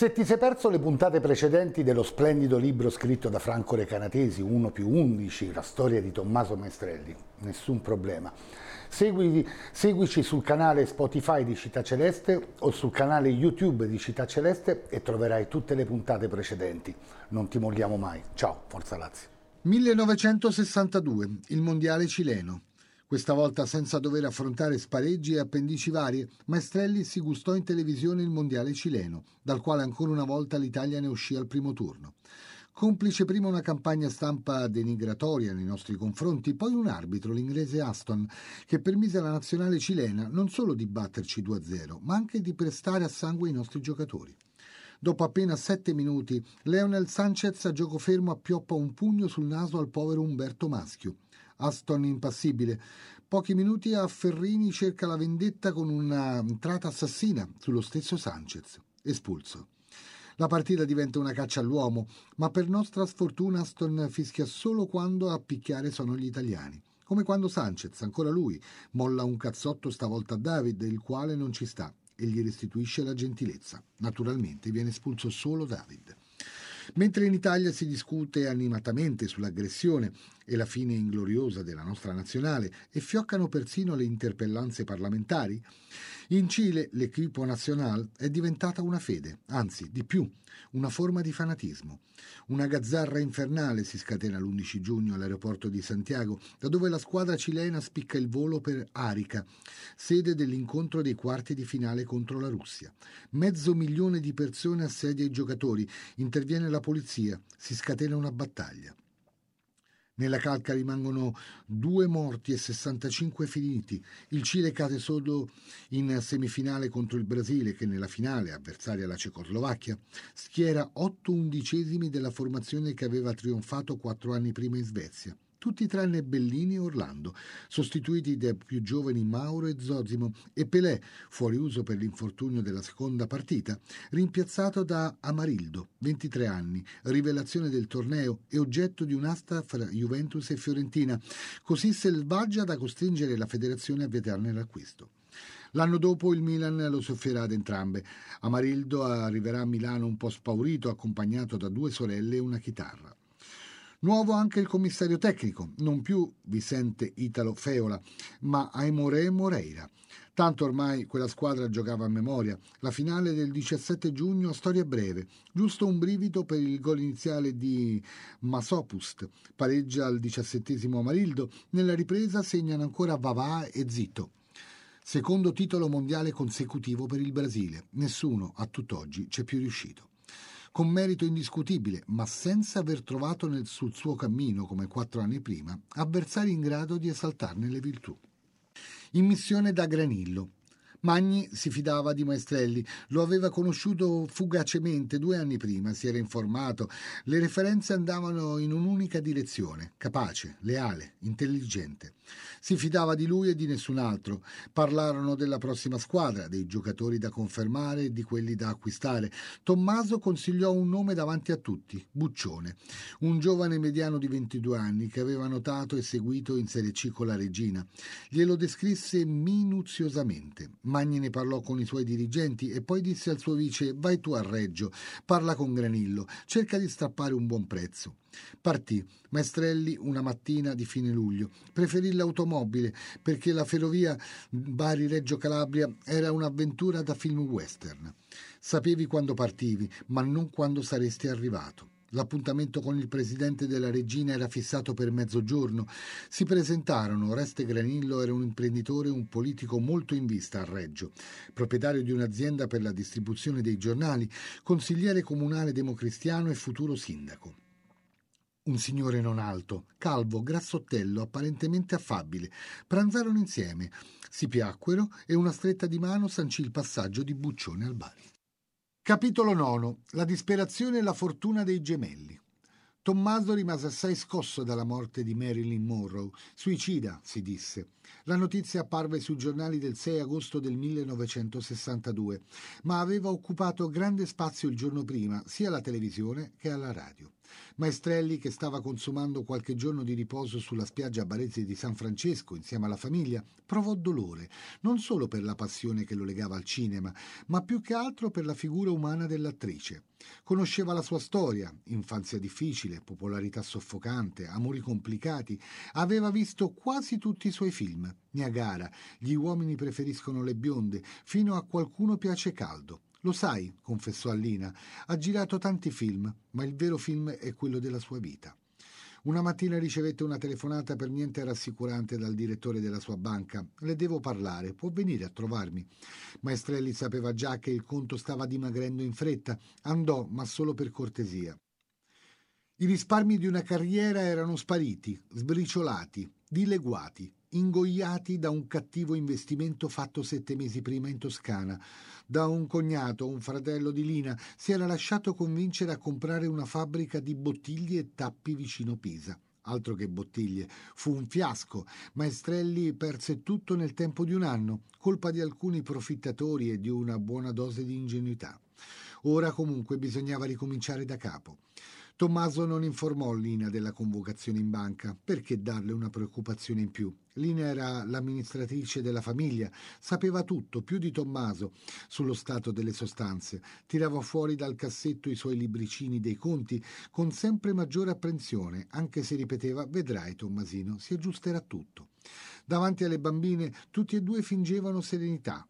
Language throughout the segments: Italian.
Se ti sei perso le puntate precedenti dello splendido libro scritto da Franco Recanatesi, 1 più 11, la storia di Tommaso Maestrelli, nessun problema. Segui, seguici sul canale Spotify di Città Celeste o sul canale YouTube di Città Celeste e troverai tutte le puntate precedenti. Non ti molliamo mai. Ciao, Forza Lazio. 1962, il mondiale cileno. Questa volta senza dover affrontare spareggi e appendici varie, Maestrelli si gustò in televisione il mondiale cileno, dal quale ancora una volta l'Italia ne uscì al primo turno. Complice prima una campagna stampa denigratoria nei nostri confronti, poi un arbitro, l'inglese Aston, che permise alla nazionale cilena non solo di batterci 2-0, ma anche di prestare a sangue i nostri giocatori. Dopo appena sette minuti, Leonel Sanchez a gioco fermo appioppa un pugno sul naso al povero Umberto Maschio. Aston impassibile. Pochi minuti a Ferrini cerca la vendetta con una entrata assassina sullo stesso Sanchez. Espulso. La partita diventa una caccia all'uomo, ma per nostra sfortuna Aston fischia solo quando a picchiare sono gli italiani. Come quando Sanchez, ancora lui, molla un cazzotto stavolta a David, il quale non ci sta e gli restituisce la gentilezza. Naturalmente viene espulso solo David. Mentre in Italia si discute animatamente sull'aggressione e la fine ingloriosa della nostra nazionale e fioccano persino le interpellanze parlamentari, in Cile l'equipo nazionale è diventata una fede, anzi di più, una forma di fanatismo. Una gazzarra infernale si scatena l'11 giugno all'aeroporto di Santiago, da dove la squadra cilena spicca il volo per Arica, sede dell'incontro dei quarti di finale contro la Russia. Mezzo milione di persone assedia i giocatori, interviene la polizia, si scatena una battaglia. Nella calca rimangono due morti e 65 feriti. Il Cile cade solo in semifinale contro il Brasile, che nella finale, avversaria la Cecoslovacchia, schiera otto undicesimi della formazione che aveva trionfato quattro anni prima in Svezia tutti tranne Bellini e Orlando, sostituiti dai più giovani Mauro e Zozimo, e Pelé, fuori uso per l'infortunio della seconda partita, rimpiazzato da Amarildo, 23 anni, rivelazione del torneo e oggetto di un'asta fra Juventus e Fiorentina, così selvaggia da costringere la federazione a vietarne l'acquisto. L'anno dopo il Milan lo soffrirà ad entrambe. Amarildo arriverà a Milano un po' spaurito, accompagnato da due sorelle e una chitarra. Nuovo anche il commissario tecnico, non più Vicente Italo Feola, ma Aimore Moreira. Tanto ormai quella squadra giocava a memoria. La finale del 17 giugno, storia breve. Giusto un brivido per il gol iniziale di Masopust. Pareggia al diciassettesimo Amarildo. Nella ripresa segnano ancora Vavà e Zito. Secondo titolo mondiale consecutivo per il Brasile. Nessuno a tutt'oggi c'è più riuscito con merito indiscutibile, ma senza aver trovato nel, sul suo cammino, come quattro anni prima, avversari in grado di esaltarne le virtù. In missione da Granillo, Magni si fidava di Maestrelli, lo aveva conosciuto fugacemente due anni prima, si era informato, le referenze andavano in un'unica direzione, capace, leale, intelligente. Si fidava di lui e di nessun altro. Parlarono della prossima squadra, dei giocatori da confermare e di quelli da acquistare. Tommaso consigliò un nome davanti a tutti, Buccione, un giovane mediano di 22 anni che aveva notato e seguito in Serie C con la Regina. Glielo descrisse minuziosamente. Magni ne parlò con i suoi dirigenti e poi disse al suo vice vai tu a Reggio, parla con Granillo, cerca di strappare un buon prezzo. Partì. Maestrelli una mattina di fine luglio. Preferì l'automobile perché la ferrovia Bari-Reggio Calabria era un'avventura da film western. Sapevi quando partivi, ma non quando saresti arrivato. L'appuntamento con il presidente della regina era fissato per mezzogiorno. Si presentarono. Oreste Granillo era un imprenditore e un politico molto in vista a Reggio, proprietario di un'azienda per la distribuzione dei giornali, consigliere comunale democristiano e futuro sindaco. Un signore non alto, calvo, grassottello, apparentemente affabile. Pranzarono insieme, si piacquero e una stretta di mano sancì il passaggio di Buccione al Bari. Capitolo 9. La disperazione e la fortuna dei gemelli. Tommaso rimase assai scosso dalla morte di Marilyn Monroe. Suicida, si disse. La notizia apparve sui giornali del 6 agosto del 1962, ma aveva occupato grande spazio il giorno prima sia alla televisione che alla radio. Maestrelli, che stava consumando qualche giorno di riposo sulla spiaggia barese di San Francesco insieme alla famiglia, provò dolore, non solo per la passione che lo legava al cinema, ma più che altro per la figura umana dell'attrice. Conosceva la sua storia, infanzia difficile, popolarità soffocante, amori complicati, aveva visto quasi tutti i suoi film. Niagara, gli uomini preferiscono le bionde, fino a qualcuno piace caldo. Lo sai, confessò a Lina, ha girato tanti film, ma il vero film è quello della sua vita. Una mattina ricevette una telefonata per niente rassicurante dal direttore della sua banca. Le devo parlare, può venire a trovarmi. Maestrelli sapeva già che il conto stava dimagrendo in fretta. Andò, ma solo per cortesia. I risparmi di una carriera erano spariti, sbriciolati, dileguati, ingoiati da un cattivo investimento fatto sette mesi prima in Toscana. Da un cognato, un fratello di Lina, si era lasciato convincere a comprare una fabbrica di bottiglie e tappi vicino Pisa. Altro che bottiglie, fu un fiasco. Maestrelli perse tutto nel tempo di un anno, colpa di alcuni profittatori e di una buona dose di ingenuità. Ora comunque bisognava ricominciare da capo. Tommaso non informò Lina della convocazione in banca. Perché darle una preoccupazione in più? Lina era l'amministratrice della famiglia, sapeva tutto, più di Tommaso, sullo stato delle sostanze. Tirava fuori dal cassetto i suoi libricini dei conti con sempre maggiore apprensione, anche se ripeteva: Vedrai, Tommasino, si aggiusterà tutto. Davanti alle bambine tutti e due fingevano serenità,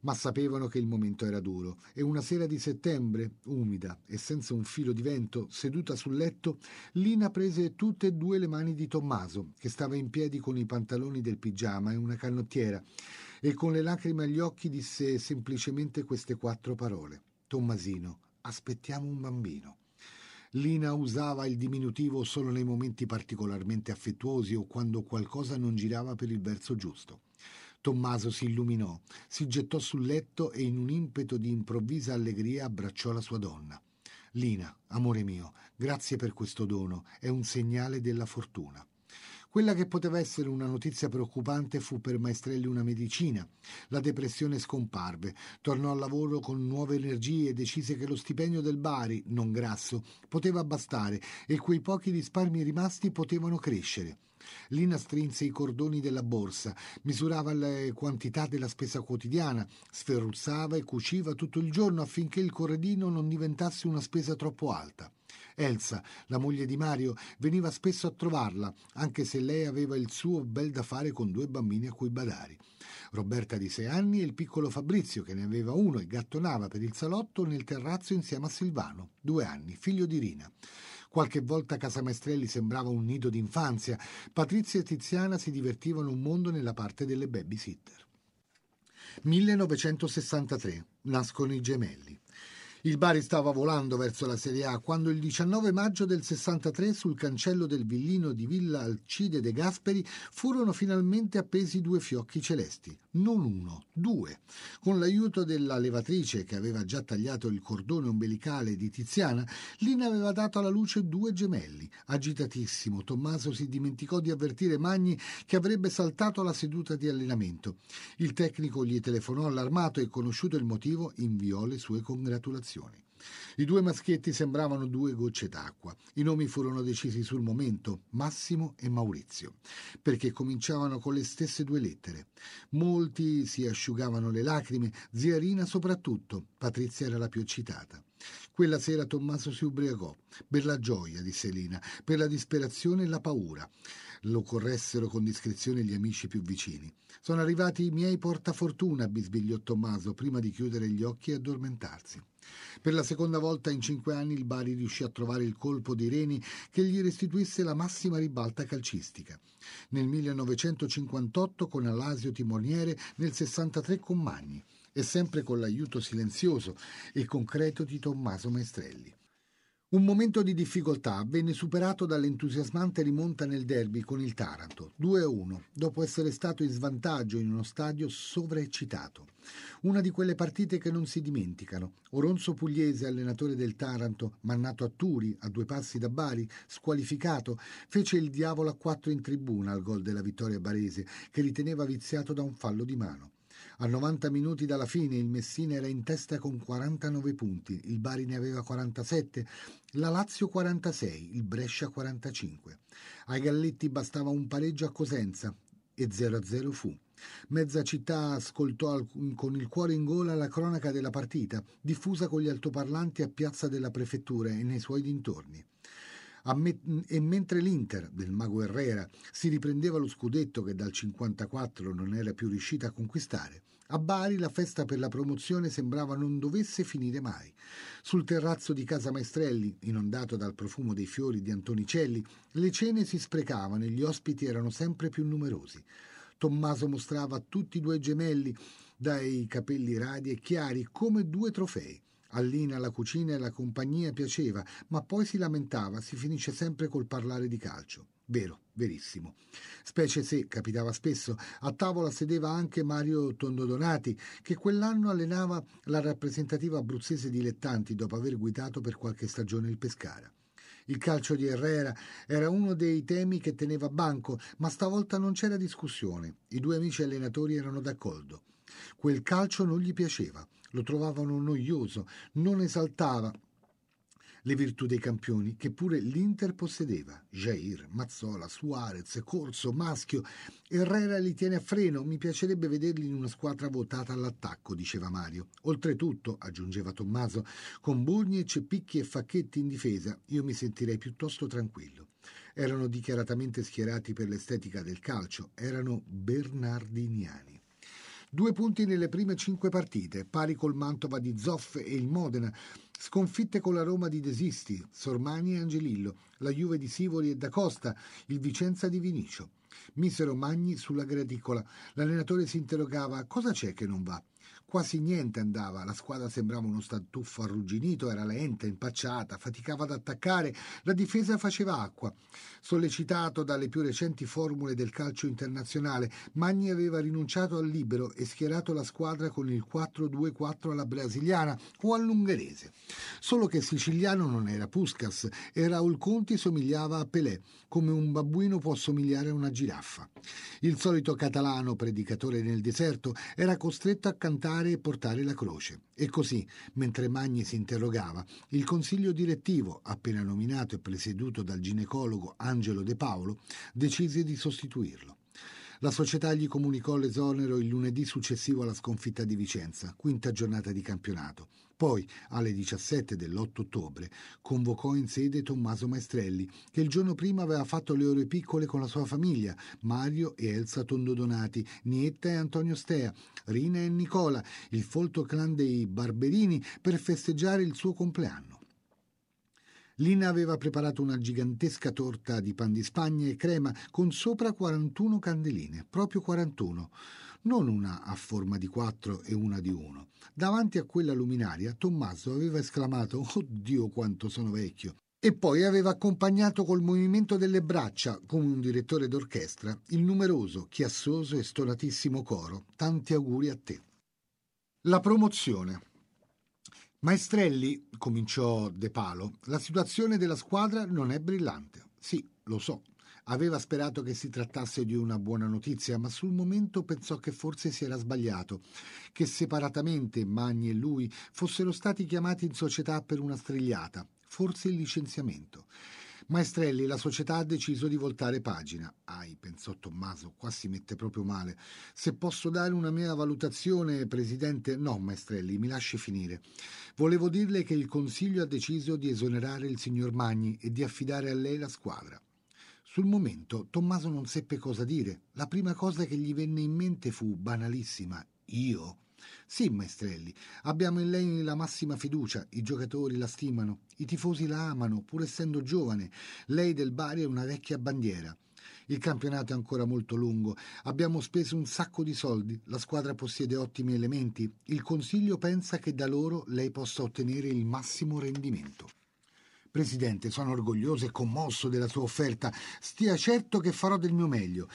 ma sapevano che il momento era duro e una sera di settembre, umida e senza un filo di vento, seduta sul letto, Lina prese tutte e due le mani di Tommaso, che stava in piedi con i pantaloni del pigiama e una canottiera, e con le lacrime agli occhi disse semplicemente queste quattro parole. Tommasino, aspettiamo un bambino. Lina usava il diminutivo solo nei momenti particolarmente affettuosi o quando qualcosa non girava per il verso giusto. Tommaso si illuminò, si gettò sul letto e in un impeto di improvvisa allegria abbracciò la sua donna. Lina, amore mio, grazie per questo dono, è un segnale della fortuna. Quella che poteva essere una notizia preoccupante fu per Maestrelli una medicina. La depressione scomparve, tornò al lavoro con nuove energie e decise che lo stipendio del Bari, non grasso, poteva bastare e quei pochi risparmi rimasti potevano crescere. Lina strinse i cordoni della borsa, misurava le quantità della spesa quotidiana, sferruzzava e cuciva tutto il giorno affinché il corredino non diventasse una spesa troppo alta. Elsa, la moglie di Mario, veniva spesso a trovarla, anche se lei aveva il suo bel da fare con due bambini a cui badare. Roberta di sei anni e il piccolo Fabrizio, che ne aveva uno e gattonava per il salotto nel terrazzo insieme a Silvano, due anni, figlio di Rina. Qualche volta Casa Maestrelli sembrava un nido d'infanzia. Patrizia e Tiziana si divertivano un mondo nella parte delle babysitter. 1963. Nascono i gemelli. Il Bari stava volando verso la Serie A quando il 19 maggio del 63 sul cancello del villino di Villa Alcide de Gasperi furono finalmente appesi due fiocchi celesti, non uno, due. Con l'aiuto della levatrice che aveva già tagliato il cordone ombelicale di Tiziana, Lina aveva dato alla luce due gemelli. Agitatissimo, Tommaso si dimenticò di avvertire Magni che avrebbe saltato la seduta di allenamento. Il tecnico gli telefonò allarmato e conosciuto il motivo inviò le sue congratulazioni generazioni. I due maschietti sembravano due gocce d'acqua. I nomi furono decisi sul momento, Massimo e Maurizio, perché cominciavano con le stesse due lettere. Molti si asciugavano le lacrime, zia Rina soprattutto, Patrizia era la più eccitata. Quella sera Tommaso si ubriacò, per la gioia di Selina, per la disperazione e la paura. Lo corressero con discrezione gli amici più vicini. Sono arrivati i miei portafortuna, bisbigliò Tommaso, prima di chiudere gli occhi e addormentarsi. Per la seconda volta in cinque anni il Bari riuscì a trovare il colpo dei reni che gli restituisse la massima ribalta calcistica. Nel 1958 con Alasio Timoniere, nel 63 con Magni e sempre con l'aiuto silenzioso e concreto di Tommaso Maestrelli. Un momento di difficoltà venne superato dall'entusiasmante rimonta nel derby con il Taranto, 2-1, dopo essere stato in svantaggio in uno stadio sovraeccitato. Una di quelle partite che non si dimenticano. Oronzo Pugliese, allenatore del Taranto, mannato a Turi, a due passi da Bari, squalificato, fece il diavolo a quattro in tribuna al gol della vittoria barese, che riteneva viziato da un fallo di mano. A 90 minuti dalla fine il Messina era in testa con 49 punti, il Bari ne aveva 47, la Lazio 46, il Brescia 45. Ai Galletti bastava un pareggio a Cosenza e 0-0 fu. Mezza città ascoltò con il cuore in gola la cronaca della partita, diffusa con gli altoparlanti a piazza della prefettura e nei suoi dintorni. E mentre l'Inter del mago Herrera si riprendeva lo scudetto che dal 54 non era più riuscita a conquistare, a Bari la festa per la promozione sembrava non dovesse finire mai. Sul terrazzo di casa Maestrelli, inondato dal profumo dei fiori di Antonicelli, le cene si sprecavano e gli ospiti erano sempre più numerosi. Tommaso mostrava tutti i due gemelli, dai capelli radi e chiari, come due trofei. A Lina la cucina e la compagnia piaceva, ma poi si lamentava, si finisce sempre col parlare di calcio. Vero, verissimo. Specie se, capitava spesso, a tavola sedeva anche Mario Tondodonati, che quell'anno allenava la rappresentativa abruzzese dilettanti dopo aver guidato per qualche stagione il Pescara. Il calcio di Herrera era uno dei temi che teneva banco, ma stavolta non c'era discussione. I due amici allenatori erano d'accordo. Quel calcio non gli piaceva, lo trovavano noioso, non esaltava le virtù dei campioni che pure l'Inter possedeva. Jair, Mazzola, Suarez, Corso, Maschio. Herrera li tiene a freno, mi piacerebbe vederli in una squadra votata all'attacco, diceva Mario. Oltretutto, aggiungeva Tommaso, con Burnic, Picchi e Facchetti in difesa, io mi sentirei piuttosto tranquillo. Erano dichiaratamente schierati per l'estetica del calcio, erano bernardiniani. Due punti nelle prime cinque partite, pari col Mantova di Zoff e il Modena, Sconfitte con la Roma di Desisti, Sormani e Angelillo, la Juve di Sivoli e da Costa, il Vicenza di Vinicio. Misero Magni sulla graticola. L'allenatore si interrogava cosa c'è che non va. Quasi niente andava, la squadra sembrava uno statuffo arrugginito, era lenta, impacciata, faticava ad attaccare, la difesa faceva acqua. Sollecitato dalle più recenti formule del calcio internazionale, Magni aveva rinunciato al libero e schierato la squadra con il 4-2-4 alla brasiliana o all'ungherese. Solo che siciliano non era Puskas e Raul Conti somigliava a Pelé, come un babbuino può somigliare a una giraffa. Il solito catalano predicatore nel deserto era costretto a cantare e portare la croce. E così, mentre Magni si interrogava, il consiglio direttivo, appena nominato e presieduto dal ginecologo Angelo De Paolo, decise di sostituirlo. La società gli comunicò l'esonero il lunedì successivo alla sconfitta di Vicenza, quinta giornata di campionato. Poi, alle 17 dell'8 ottobre, convocò in sede Tommaso Maestrelli, che il giorno prima aveva fatto le ore piccole con la sua famiglia, Mario e Elsa Tondodonati, Nietta e Antonio Stea, Rina e Nicola, il folto clan dei Barberini, per festeggiare il suo compleanno. Lina aveva preparato una gigantesca torta di pan di Spagna e crema con sopra 41 candeline, proprio 41, non una a forma di quattro e una di uno. Davanti a quella luminaria Tommaso aveva esclamato Oddio quanto sono vecchio! E poi aveva accompagnato col movimento delle braccia, come un direttore d'orchestra, il numeroso, chiassoso e stonatissimo coro. Tanti auguri a te. La promozione. Maestrelli, cominciò De Palo, la situazione della squadra non è brillante. Sì, lo so. Aveva sperato che si trattasse di una buona notizia, ma sul momento pensò che forse si era sbagliato, che separatamente Magni e lui fossero stati chiamati in società per una strigliata, forse il licenziamento. Maestrelli, la società ha deciso di voltare pagina. Ai, pensò Tommaso, qua si mette proprio male. Se posso dare una mia valutazione, Presidente... No, Maestrelli, mi lasci finire. Volevo dirle che il Consiglio ha deciso di esonerare il signor Magni e di affidare a lei la squadra. Sul momento Tommaso non seppe cosa dire. La prima cosa che gli venne in mente fu banalissima. Io? Sì, Maestrelli, abbiamo in lei la massima fiducia, i giocatori la stimano, i tifosi la amano, pur essendo giovane. Lei del Bari è una vecchia bandiera. Il campionato è ancora molto lungo, abbiamo speso un sacco di soldi, la squadra possiede ottimi elementi, il Consiglio pensa che da loro lei possa ottenere il massimo rendimento. Presidente, sono orgoglioso e commosso della sua offerta. Stia certo che farò del mio meglio.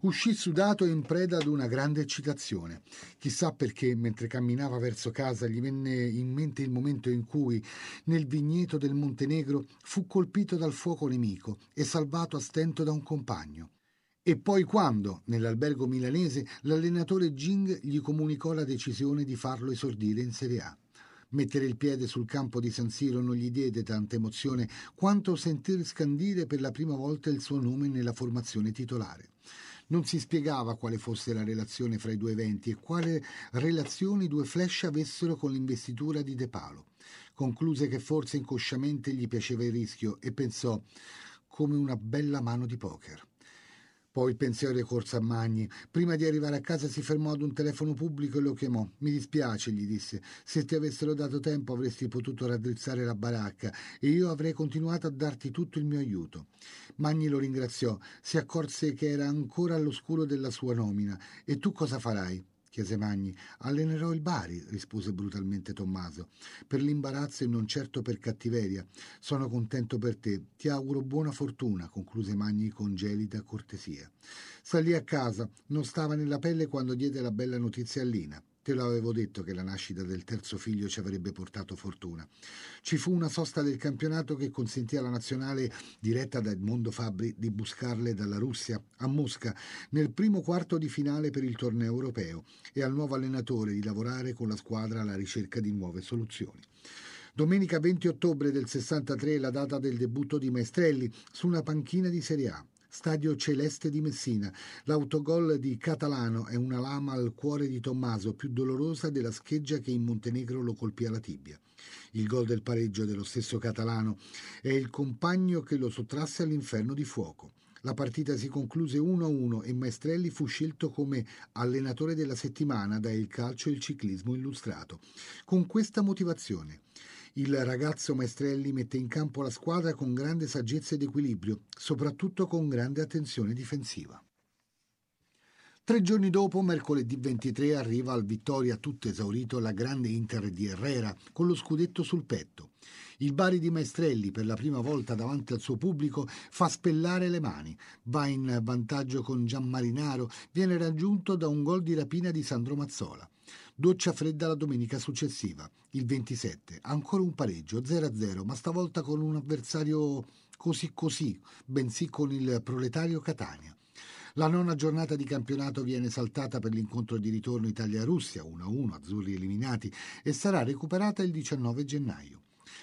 Uscì sudato e in preda ad una grande eccitazione. Chissà perché, mentre camminava verso casa, gli venne in mente il momento in cui, nel vigneto del Montenegro, fu colpito dal fuoco nemico e salvato a stento da un compagno. E poi quando, nell'albergo milanese, l'allenatore Ging gli comunicò la decisione di farlo esordire in Serie A. Mettere il piede sul campo di San Siro non gli diede tanta emozione quanto sentir scandire per la prima volta il suo nome nella formazione titolare. Non si spiegava quale fosse la relazione fra i due eventi e quale relazione i due flash avessero con l'investitura di De Palo. Concluse che forse inconsciamente gli piaceva il rischio e pensò come una bella mano di poker. Poi il pensiero ricorse a Magni. Prima di arrivare a casa si fermò ad un telefono pubblico e lo chiamò. Mi dispiace, gli disse. Se ti avessero dato tempo avresti potuto raddrizzare la baracca e io avrei continuato a darti tutto il mio aiuto. Magni lo ringraziò. Si accorse che era ancora all'oscuro della sua nomina. E tu cosa farai? Chiese Magni. Allenerò il Bari, rispose brutalmente Tommaso, per l'imbarazzo e non certo per cattiveria. Sono contento per te. Ti auguro buona fortuna, concluse Magni con gelida cortesia. Salì a casa, non stava nella pelle quando diede la bella notizia a Lina. Te lo avevo detto che la nascita del terzo figlio ci avrebbe portato fortuna. Ci fu una sosta del campionato che consentì alla nazionale diretta da Edmondo Fabri di buscarle dalla Russia a Mosca nel primo quarto di finale per il torneo europeo e al nuovo allenatore di lavorare con la squadra alla ricerca di nuove soluzioni. Domenica 20 ottobre del 63 è la data del debutto di Maestrelli su una panchina di Serie A. Stadio Celeste di Messina. L'autogol di Catalano è una lama al cuore di Tommaso, più dolorosa della scheggia che in Montenegro lo colpì alla tibia. Il gol del pareggio dello stesso Catalano è il compagno che lo sottrasse all'inferno di fuoco. La partita si concluse 1-1 e Maestrelli fu scelto come allenatore della settimana da Il Calcio e il Ciclismo Illustrato. Con questa motivazione. Il ragazzo Maestrelli mette in campo la squadra con grande saggezza ed equilibrio, soprattutto con grande attenzione difensiva. Tre giorni dopo, mercoledì 23, arriva al Vittoria tutto esaurito la grande Inter di Herrera con lo scudetto sul petto. Il Bari di Maestrelli, per la prima volta davanti al suo pubblico, fa spellare le mani. Va in vantaggio con Gianmarinaro, viene raggiunto da un gol di rapina di Sandro Mazzola. Doccia fredda la domenica successiva, il 27. Ancora un pareggio, 0-0, ma stavolta con un avversario così così, bensì con il proletario Catania. La nona giornata di campionato viene saltata per l'incontro di ritorno Italia-Russia, 1-1, azzurri eliminati, e sarà recuperata il 19 gennaio.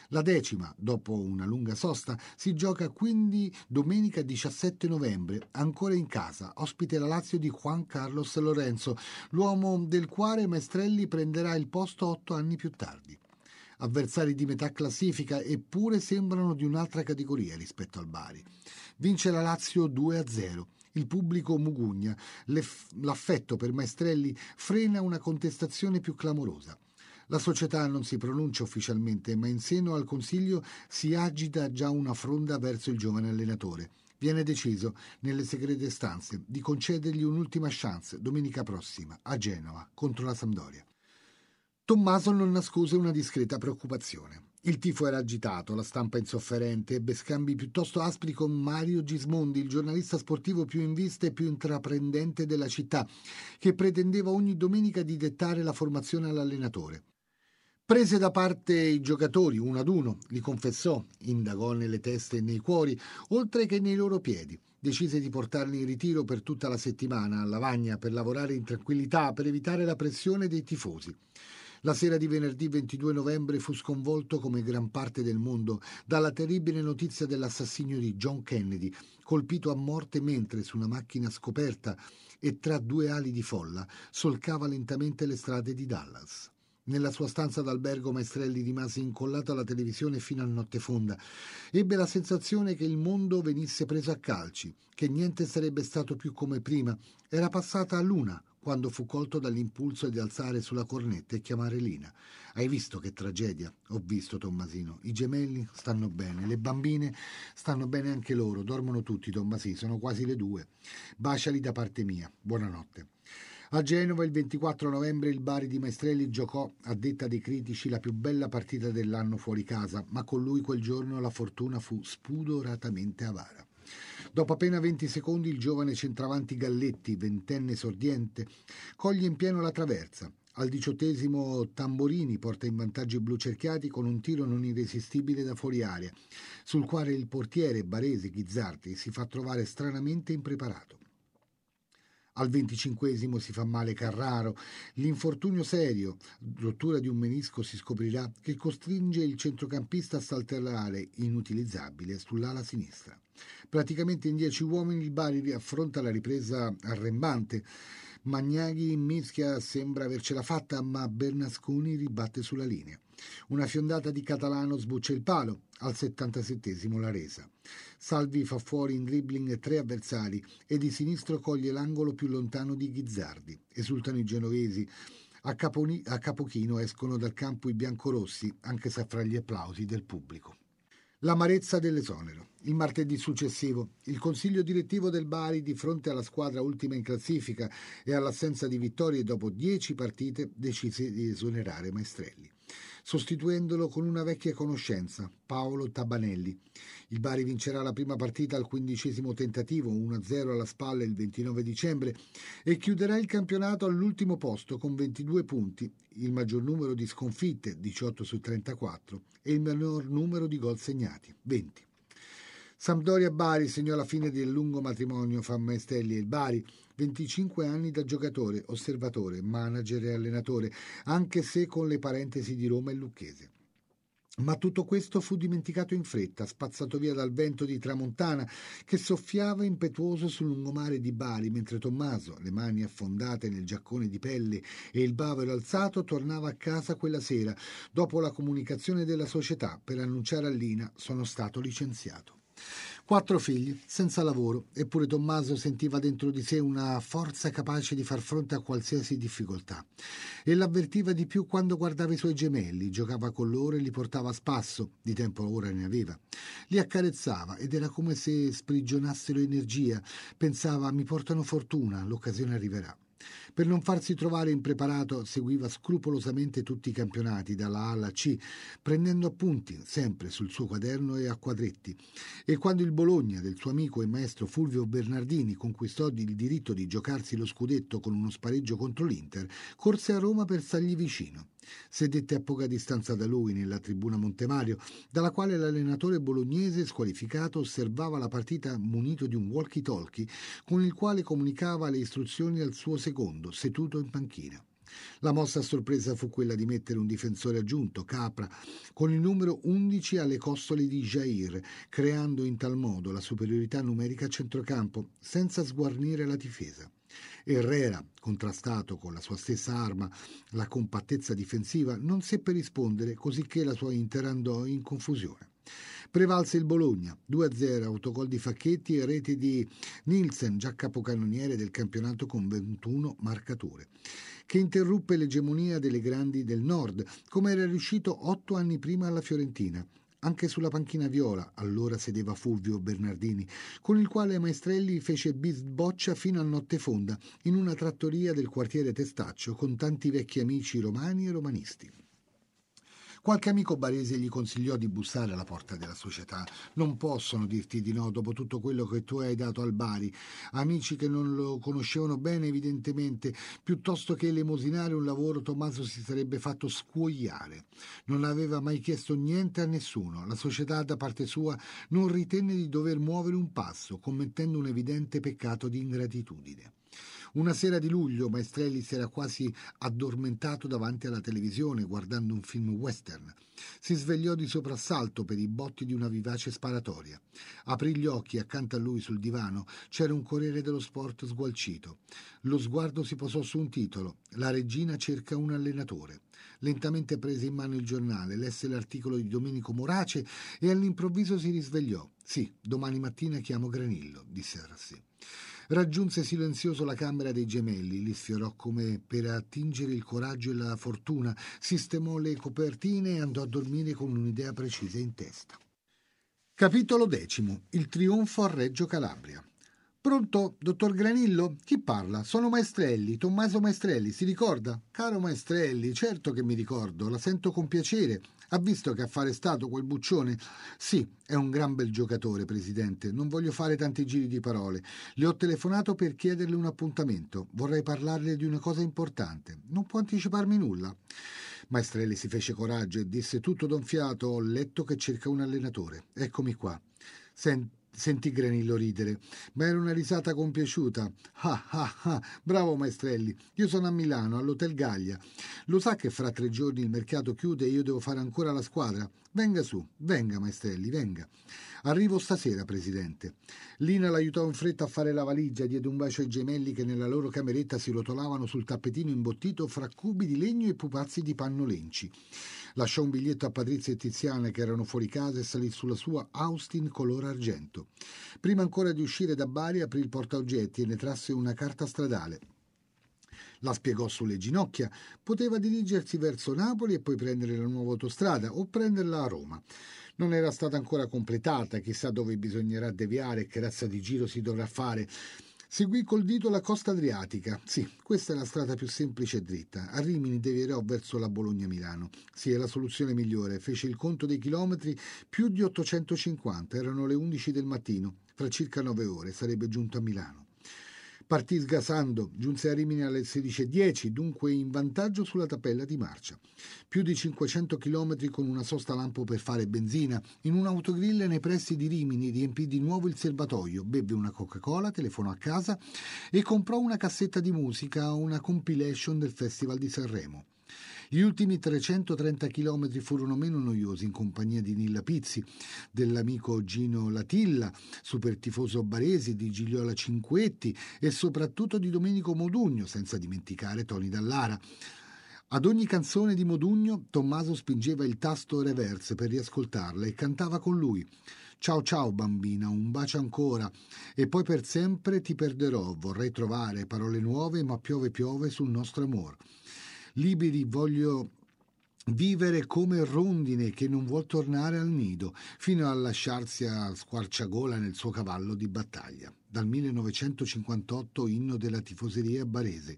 La decima, dopo una lunga sosta, si gioca quindi domenica 17 novembre, ancora in casa, ospite la Lazio di Juan Carlos Lorenzo, l'uomo del quale Maestrelli prenderà il posto otto anni più tardi. Avversari di metà classifica, eppure sembrano di un'altra categoria rispetto al Bari. Vince la Lazio 2-0 il pubblico mugugna, l'affetto per Maestrelli frena una contestazione più clamorosa. La società non si pronuncia ufficialmente, ma in seno al Consiglio si agita già una fronda verso il giovane allenatore. Viene deciso, nelle segrete stanze, di concedergli un'ultima chance domenica prossima, a Genova, contro la Sampdoria. Tommaso non nascose una discreta preoccupazione. Il tifo era agitato, la stampa insofferente, ebbe scambi piuttosto aspri con Mario Gismondi, il giornalista sportivo più in vista e più intraprendente della città, che pretendeva ogni domenica di dettare la formazione all'allenatore. Prese da parte i giocatori uno ad uno, li confessò, indagò nelle teste e nei cuori, oltre che nei loro piedi. Decise di portarli in ritiro per tutta la settimana a Lavagna per lavorare in tranquillità, per evitare la pressione dei tifosi. La sera di venerdì 22 novembre fu sconvolto come gran parte del mondo dalla terribile notizia dell'assassinio di John Kennedy, colpito a morte mentre su una macchina scoperta e tra due ali di folla solcava lentamente le strade di Dallas. Nella sua stanza d'albergo Maestrelli rimase incollato alla televisione fino a notte fonda. Ebbe la sensazione che il mondo venisse preso a calci, che niente sarebbe stato più come prima. Era passata a luna quando fu colto dall'impulso di alzare sulla cornetta e chiamare Lina. Hai visto che tragedia? Ho visto, Tommasino. I gemelli stanno bene, le bambine stanno bene anche loro, dormono tutti, Tommasino, sono quasi le due. Baciali da parte mia. Buonanotte. A Genova il 24 novembre il Bari di Maestrelli giocò, a detta dei critici, la più bella partita dell'anno fuori casa, ma con lui quel giorno la fortuna fu spudoratamente avara. Dopo appena 20 secondi il giovane centravanti Galletti, ventenne sordiente, coglie in pieno la traversa. Al diciottesimo Tamborini porta in vantaggio i blu cerchiati con un tiro non irresistibile da fuori aria, sul quale il portiere barese Ghizzardi si fa trovare stranamente impreparato. Al venticinquesimo si fa male Carraro. L'infortunio serio, rottura di un menisco, si scoprirà che costringe il centrocampista a saltellare, inutilizzabile, sull'ala sinistra. Praticamente in dieci uomini il Bari affronta la ripresa arrembante. Magnaghi mischia sembra avercela fatta, ma Bernasconi ribatte sulla linea. Una fiondata di Catalano sbuccia il palo, al 77 la resa. Salvi fa fuori in dribbling tre avversari e di sinistro coglie l'angolo più lontano di Ghizzardi. Esultano i genovesi. A, Caponi, a Capochino escono dal campo i biancorossi, anche se fra gli applausi del pubblico. L'amarezza dell'esonero. Il martedì successivo, il consiglio direttivo del Bari, di fronte alla squadra ultima in classifica e all'assenza di vittorie dopo dieci partite, decise di esonerare Maestrelli sostituendolo con una vecchia conoscenza, Paolo Tabanelli. Il Bari vincerà la prima partita al quindicesimo tentativo, 1-0 alla spalla il 29 dicembre, e chiuderà il campionato all'ultimo posto con 22 punti, il maggior numero di sconfitte, 18 su 34, e il minor numero di gol segnati, 20. Sampdoria Bari segnò la fine del lungo matrimonio fra Maestelli e il Bari, 25 anni da giocatore, osservatore, manager e allenatore, anche se con le parentesi di Roma e Lucchese. Ma tutto questo fu dimenticato in fretta, spazzato via dal vento di tramontana che soffiava impetuoso sul lungomare di Bari, mentre Tommaso, le mani affondate nel giaccone di pelle e il bavero alzato, tornava a casa quella sera, dopo la comunicazione della società, per annunciare a Lina sono stato licenziato. Quattro figli, senza lavoro, eppure Tommaso sentiva dentro di sé una forza capace di far fronte a qualsiasi difficoltà. E l'avvertiva di più quando guardava i suoi gemelli, giocava con loro e li portava a spasso, di tempo ora ne aveva. Li accarezzava ed era come se sprigionassero energia. Pensava mi portano fortuna, l'occasione arriverà. Per non farsi trovare impreparato, seguiva scrupolosamente tutti i campionati, dalla A alla C, prendendo appunti sempre sul suo quaderno e a quadretti. E quando il Bologna del suo amico e maestro Fulvio Bernardini conquistò il diritto di giocarsi lo scudetto con uno spareggio contro l'Inter, corse a Roma per stargli vicino. Sedette a poca distanza da lui nella tribuna Montemario, dalla quale l'allenatore bolognese squalificato osservava la partita munito di un walkie-talkie con il quale comunicava le istruzioni al suo secondo, seduto in panchina. La mossa a sorpresa fu quella di mettere un difensore aggiunto, Capra, con il numero 11 alle costole di Jair, creando in tal modo la superiorità numerica a centrocampo, senza sguarnire la difesa. Herrera, contrastato con la sua stessa arma la compattezza difensiva, non seppe rispondere, cosicché la sua Inter andò in confusione. Prevalse il Bologna, 2-0, autogol di Facchetti e rete di Nielsen, già capocannoniere del campionato con 21 marcature, che interruppe l'egemonia delle grandi del nord, come era riuscito otto anni prima alla Fiorentina. Anche sulla panchina viola allora sedeva Fulvio Bernardini, con il quale Maestrelli fece bisboccia fino a notte fonda in una trattoria del quartiere Testaccio con tanti vecchi amici romani e romanisti. Qualche amico barese gli consigliò di bussare alla porta della società. Non possono dirti di no dopo tutto quello che tu hai dato al Bari. Amici che non lo conoscevano bene, evidentemente, piuttosto che elemosinare un lavoro, Tommaso si sarebbe fatto scuoiare. Non aveva mai chiesto niente a nessuno. La società, da parte sua, non ritenne di dover muovere un passo, commettendo un evidente peccato di ingratitudine. Una sera di luglio Maestrelli si era quasi addormentato davanti alla televisione guardando un film western. Si svegliò di soprassalto per i botti di una vivace sparatoria. Aprì gli occhi accanto a lui sul divano c'era un corriere dello sport sgualcito. Lo sguardo si posò su un titolo: La regina cerca un allenatore. Lentamente prese in mano il giornale, lesse l'articolo di Domenico Morace e all'improvviso si risvegliò. Sì, domani mattina chiamo Granillo, disse a sé. Raggiunse silenzioso la camera dei gemelli, li sfiorò come per attingere il coraggio e la fortuna, sistemò le copertine e andò a dormire con un'idea precisa in testa. Capitolo X. Il trionfo a Reggio Calabria. Pronto, dottor Granillo? Chi parla? Sono Maestrelli, Tommaso Maestrelli, si ricorda? Caro Maestrelli, certo che mi ricordo, la sento con piacere. Ha visto che affare è stato quel buccione? Sì, è un gran bel giocatore, Presidente. Non voglio fare tanti giri di parole. Le ho telefonato per chiederle un appuntamento. Vorrei parlarle di una cosa importante. Non può anticiparmi nulla. Maestrelli si fece coraggio e disse tutto don fiato: Ho letto che cerca un allenatore. Eccomi qua. Senti Sentì Granillo ridere, ma era una risata compiaciuta. Ah ah ah, bravo Maestrelli, io sono a Milano, all'Hotel Gallia. Lo sa che fra tre giorni il mercato chiude e io devo fare ancora la squadra? Venga su, venga Maestrelli, venga. Arrivo stasera, Presidente. Lina l'aiutò in fretta a fare la valigia, diede un bacio ai gemelli che nella loro cameretta si rotolavano sul tappetino imbottito fra cubi di legno e pupazzi di panno lenci. Lasciò un biglietto a Patrizia e Tiziana che erano fuori casa e salì sulla sua Austin color argento. Prima ancora di uscire da Bari aprì il portaoggetti e ne trasse una carta stradale. La spiegò sulle ginocchia. Poteva dirigersi verso Napoli e poi prendere la nuova autostrada o prenderla a Roma. Non era stata ancora completata, chissà dove bisognerà deviare e che razza di giro si dovrà fare. Seguì col dito la costa adriatica. Sì, questa è la strada più semplice e dritta. A Rimini devierò verso la Bologna-Milano. Sì, è la soluzione migliore. Fece il conto dei chilometri, più di 850. Erano le 11 del mattino. Fra circa nove ore sarebbe giunto a Milano. Partì sgasando, giunse a Rimini alle 16.10, dunque in vantaggio sulla tabella di marcia. Più di 500 km con una sosta lampo per fare benzina, in un'autogrill nei pressi di Rimini riempì di nuovo il serbatoio, bevve una Coca-Cola, telefonò a casa e comprò una cassetta di musica, una compilation del Festival di Sanremo. Gli ultimi 330 km furono meno noiosi in compagnia di Nilla Pizzi, dell'amico Gino Latilla, super tifoso baresi, di Gigliola Cinquetti e soprattutto di Domenico Modugno, senza dimenticare Tony Dallara. Ad ogni canzone di Modugno Tommaso spingeva il tasto reverse per riascoltarla e cantava con lui. Ciao ciao bambina, un bacio ancora e poi per sempre ti perderò, vorrei trovare parole nuove ma piove piove sul nostro amor. Liberi voglio vivere come rondine che non vuol tornare al nido, fino a lasciarsi a squarciagola nel suo cavallo di battaglia. Dal 1958 inno della tifoseria barese.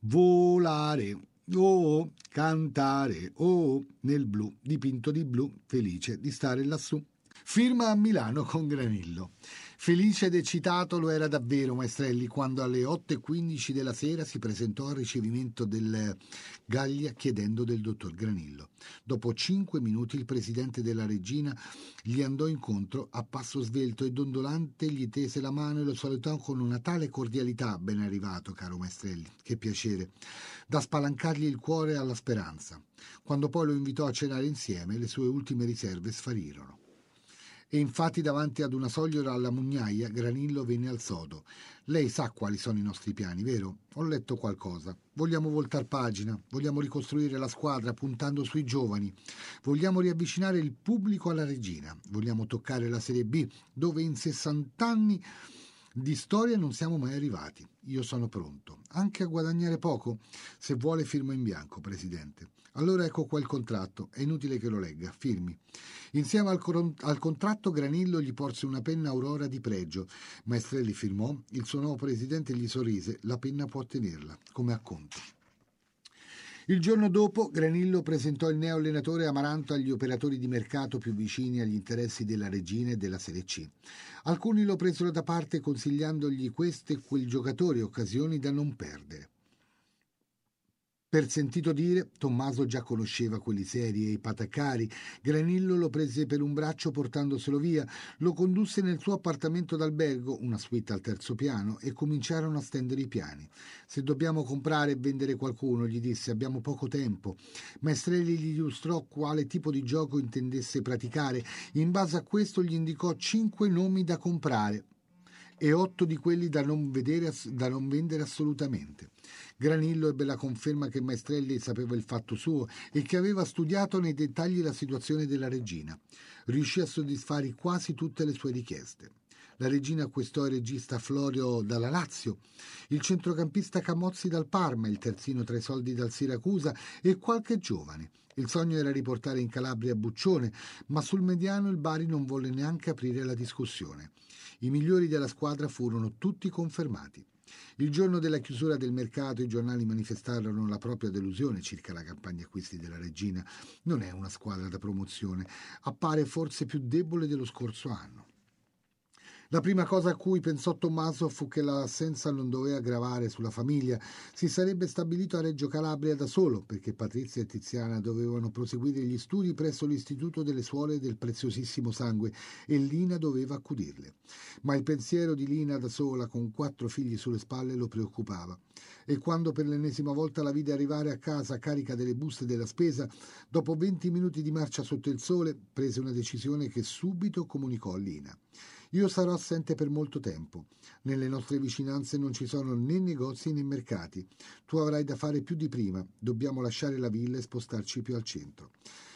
Volare, oh, cantare, oh, nel blu, dipinto di blu, felice di stare lassù. Firma a Milano con Granillo. Felice ed eccitato lo era davvero Maestrelli quando alle 8.15 della sera si presentò al ricevimento del Gallia chiedendo del dottor Granillo. Dopo cinque minuti il presidente della regina gli andò incontro a passo svelto e dondolante gli tese la mano e lo salutò con una tale cordialità. Ben arrivato, caro Maestrelli, che piacere, da spalancargli il cuore alla speranza. Quando poi lo invitò a cenare insieme, le sue ultime riserve sfarirono e infatti davanti ad una soglia alla mugnaia Granillo venne al sodo. Lei sa quali sono i nostri piani, vero? Ho letto qualcosa. Vogliamo voltar pagina, vogliamo ricostruire la squadra puntando sui giovani, vogliamo riavvicinare il pubblico alla regina, vogliamo toccare la Serie B, dove in 60 anni di storia non siamo mai arrivati. Io sono pronto, anche a guadagnare poco. Se vuole firmo in bianco, Presidente. Allora ecco qua il contratto, è inutile che lo legga, firmi. Insieme al, al, contratto Granillo gli porse una penna Aurora di pregio. Maestrelli firmò, il suo nuovo presidente gli sorrise, la penna può tenerla, come a conto. Il giorno dopo Granillo presentò il neo allenatore Amaranto agli operatori di mercato più vicini agli interessi della regina e della Serie C. Alcuni lo presero da parte consigliandogli questo e quel giocatore, occasioni da non perdere. Per sentito dire, Tommaso già conosceva quelli seri e i patacari. Granillo lo prese per un braccio portandoselo via, lo condusse nel suo appartamento d'albergo, una suite al terzo piano, e cominciarono a stendere i piani. Se dobbiamo comprare e vendere qualcuno, gli disse, abbiamo poco tempo. Maestrelli gli illustrò quale tipo di gioco intendesse praticare. In base a questo gli indicò cinque nomi da comprare e otto di quelli da non, vedere, da non vendere assolutamente. Granillo ebbe la conferma che Maestrelli sapeva il fatto suo e che aveva studiato nei dettagli la situazione della regina. Riuscì a soddisfare quasi tutte le sue richieste. La regina acquistò il regista Florio dalla Lazio, il centrocampista Camozzi dal Parma, il terzino tra i soldi dal Siracusa e qualche giovane. Il sogno era riportare in Calabria Buccione, ma sul mediano il Bari non volle neanche aprire la discussione. I migliori della squadra furono tutti confermati. Il giorno della chiusura del mercato i giornali manifestarono la propria delusione circa la campagna acquisti della Regina. Non è una squadra da promozione, appare forse più debole dello scorso anno. La prima cosa a cui pensò Tommaso fu che l'assenza non doveva gravare sulla famiglia. Si sarebbe stabilito a Reggio Calabria da solo, perché Patrizia e Tiziana dovevano proseguire gli studi presso l'Istituto delle Suole del Preziosissimo Sangue e Lina doveva accudirle. Ma il pensiero di Lina da sola, con quattro figli sulle spalle, lo preoccupava. E quando per l'ennesima volta la vide arrivare a casa carica delle buste della spesa, dopo venti minuti di marcia sotto il sole, prese una decisione che subito comunicò a Lina. Io sarò assente per molto tempo. Nelle nostre vicinanze non ci sono né negozi né mercati. Tu avrai da fare più di prima. Dobbiamo lasciare la villa e spostarci più al centro.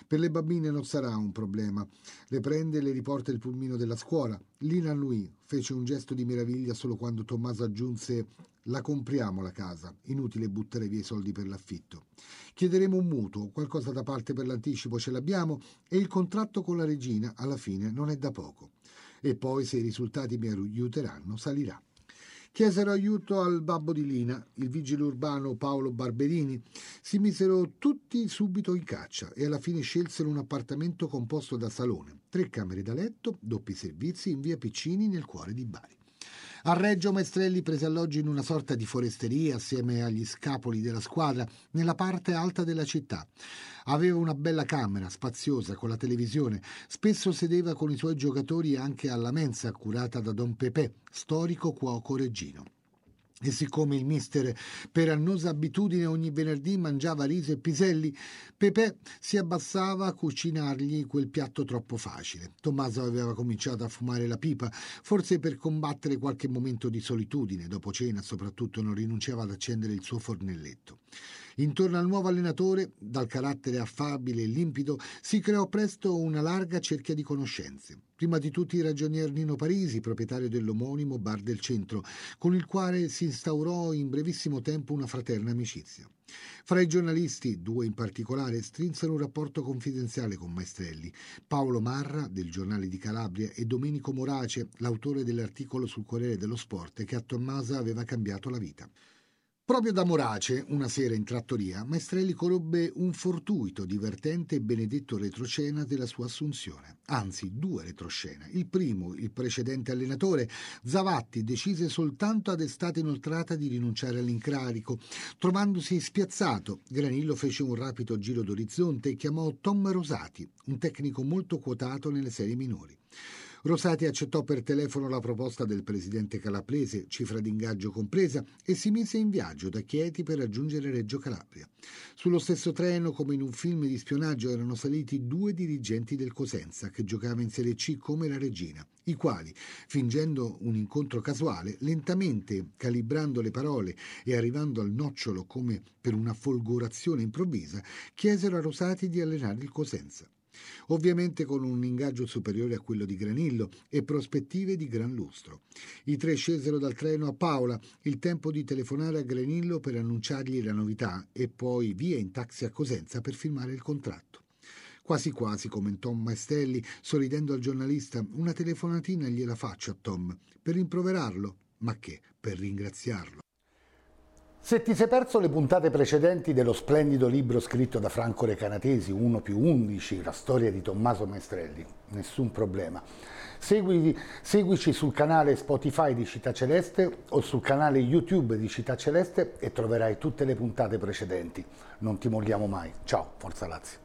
Per le bambine non sarà un problema. Le prende e le riporta il pulmino della scuola. Lina Louis fece un gesto di meraviglia solo quando Tommaso aggiunse la compriamo la casa, inutile buttare via i soldi per l'affitto. Chiederemo un mutuo, qualcosa da parte per l'anticipo ce l'abbiamo e il contratto con la regina alla fine non è da poco e poi, se i risultati mi aiuteranno, salirà. Chiesero aiuto al babbo di Lina, il vigile urbano Paolo Barberini. Si misero tutti subito in caccia e alla fine scelsero un appartamento composto da salone, tre camere da letto, doppi servizi in via Piccini nel cuore di Bari. A Reggio Maestrelli prese alloggio in una sorta di foresteria assieme agli scapoli della squadra nella parte alta della città. Aveva una bella camera, spaziosa, con la televisione. Spesso sedeva con i suoi giocatori anche alla mensa curata da Don Pepè, storico cuoco reggino. E siccome il mister, per annosa abitudine, ogni venerdì mangiava riso e piselli, Pepe si abbassava a cucinargli quel piatto troppo facile. Tommaso aveva cominciato a fumare la pipa, forse per combattere qualche momento di solitudine. Dopo cena, soprattutto, non rinunciava ad accendere il suo fornelletto. Intorno al nuovo allenatore, dal carattere affabile e limpido, si creò presto una larga cerchia di conoscenze. Prima di tutti il ragionier Nino Parisi, proprietario dell'omonimo Bar del Centro, con il quale si instaurò in brevissimo tempo una fraterna amicizia. Fra i giornalisti, due in particolare, strinsero un rapporto confidenziale con Maestrelli, Paolo Marra, del Giornale di Calabria, e Domenico Morace, l'autore dell'articolo sul Corriere dello Sport che a Tommasa aveva cambiato la vita. Proprio da Morace, una sera in trattoria, Maestrelli conobbe un fortuito, divertente e benedetto retroscena della sua assunzione. Anzi, due retroscena. Il primo, il precedente allenatore, Zavatti, decise soltanto ad estate inoltrata di rinunciare all'incarico. Trovandosi spiazzato, Granillo fece un rapido giro d'orizzonte e chiamò Tom Rosati, un tecnico molto quotato nelle serie minori. Rosati accettò per telefono la proposta del presidente calabrese, cifra d'ingaggio compresa, e si mise in viaggio da Chieti per raggiungere Reggio Calabria. Sullo stesso treno, come in un film di spionaggio, erano saliti due dirigenti del Cosenza, che giocava in Serie C come la regina, i quali, fingendo un incontro casuale, lentamente calibrando le parole e arrivando al nocciolo come per una folgorazione improvvisa, chiesero a Rosati di allenare il Cosenza ovviamente con un ingaggio superiore a quello di Granillo e prospettive di gran lustro. I tre scesero dal treno a Paola, il tempo di telefonare a Granillo per annunciargli la novità e poi via in taxi a Cosenza per firmare il contratto. Quasi quasi, commentò Maestelli, sorridendo al giornalista, una telefonatina gliela faccio a Tom, per rimproverarlo, ma che, per ringraziarlo. Se ti sei perso le puntate precedenti dello splendido libro scritto da Franco Recanatesi, 1 più 11, la storia di Tommaso Maestrelli, nessun problema. Segui, seguici sul canale Spotify di Città Celeste o sul canale YouTube di Città Celeste e troverai tutte le puntate precedenti. Non ti molliamo mai. Ciao, Forza Lazio.